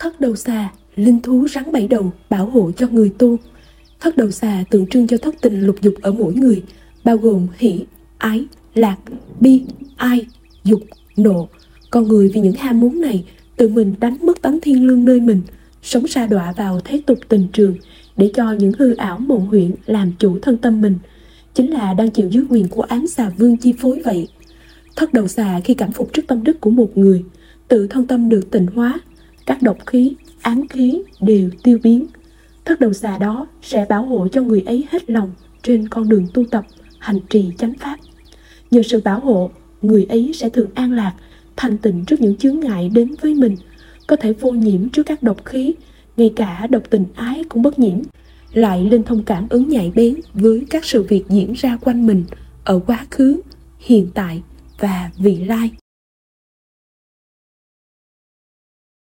Thất đầu xà, linh thú rắn bảy đầu bảo hộ cho người tu. Thất đầu xà tượng trưng cho thất tình lục dục ở mỗi người, bao gồm hỷ, ái, lạc, bi, ai, dục, nộ. Con người vì những ham muốn này tự mình đánh mất tánh thiên lương nơi mình, sống sa đọa vào thế tục tình trường để cho những hư ảo mộng huyện làm chủ thân tâm mình. Chính là đang chịu dưới quyền của ám xà vương chi phối vậy. Thất đầu xà khi cảm phục trước tâm đức của một người, tự thân tâm được tịnh hóa, các độc khí, ám khí đều tiêu biến. Thất đầu xà đó sẽ bảo hộ cho người ấy hết lòng trên con đường tu tập, hành trì chánh pháp. Nhờ sự bảo hộ, người ấy sẽ thường an lạc, thanh tịnh trước những chướng ngại đến với mình, có thể vô nhiễm trước các độc khí, ngay cả độc tình ái cũng bất nhiễm, lại linh thông cảm ứng nhạy bén với các sự việc diễn ra quanh mình ở quá khứ, hiện tại và vị lai.